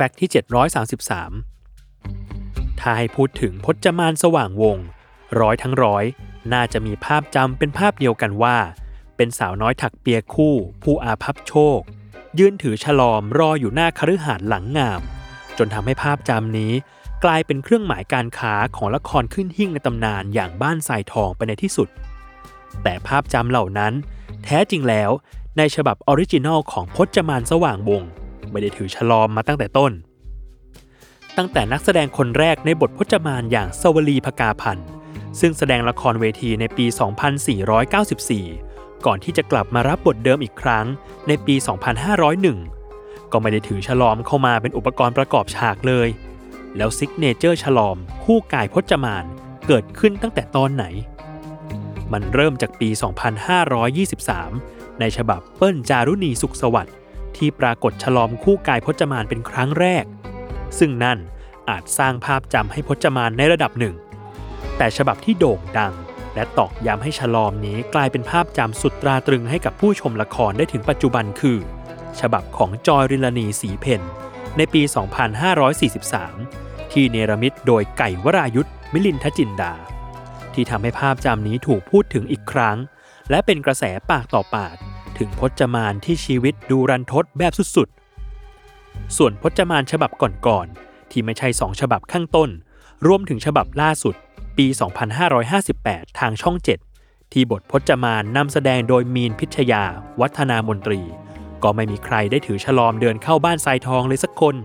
แฟกต์ที่ 733 ถ้าให้พูดถึงพจมานสว่างวง ร้อยทั้งร้อย น่าจะมีภาพจำเป็นภาพเดียวกันว่า เป็นสาวน้อยถักเปียคู่ ผู้อาภัพโชค ยืนถือฉลอมรออยู่หน้าคฤหาสน์หลังงาม จนทำให้ภาพจำนี้ กลายเป็นเครื่องหมายการค้าของละครขึ้นหิ่งในตำนานอย่างบ้านทรายทองไปในที่สุด แต่ภาพจำเหล่านั้น แท้จริงแล้วในฉบับ original ของพจมานสว่างวงศ์ ไม่ได้ถือชะลอมมาตั้งแต่ต้น ตั้งแต่นักแสดงคนแรกในบทพจมานอย่างสวลีผกาพันธุ์ซึ่งแสดงละครเวทีในปี 2494 ก่อนที่จะกลับมารับบทเดิมอีกครั้งในปี 2501 ก็ไม่ได้ถือชะลอมเข้ามาเป็นอุปกรณ์ประกอบฉากเลย แล้ว signature ชะลอม คู่กายพจมานเกิดขึ้นตั้งแต่ตอนไหน มันเริ่มจากปี 2523 ในฉบับเปิ้ลจารุณีสุขสวัสดิ์ ที่ปรากฏฉลอมคู่กายพจมานเป็นครั้งแรก ซึ่งนั่นอาจสร้างภาพจำให้พจมานในระดับหนึ่ง แต่ฉบับที่โด่งดัง และตอกย้ำให้ฉลอมนี้กลายเป็นภาพจำสุดตราตรึงให้กับผู้ชมละครได้ถึงปัจจุบันคือ ฉบับของจอยริลานีสีเพนในปี 2543 ที่เนรมิตโดยไก่วรายุทธมิลินทจินดา ที่ทำให้ภาพจำนี้ถูกพูดถึงอีกครั้ง และเป็นกระแสปากต่อปาก ถึงพจมานที่ชีวิตดูรันทดแบบสุดๆ ส่วนพจมานฉบับก่อนๆ ที่ไม่ใช่สองฉบับข้างต้น รวมถึงฉบับล่าสุด ปี 2558 ทางช่อง 7 ที่บทพจมานนำแสดงโดยมีนพิชยา วัฒนามนตรี ก็ไม่มีใครได้ถือฉลอมเดินเข้าบ้านทรายทองเลยสักคน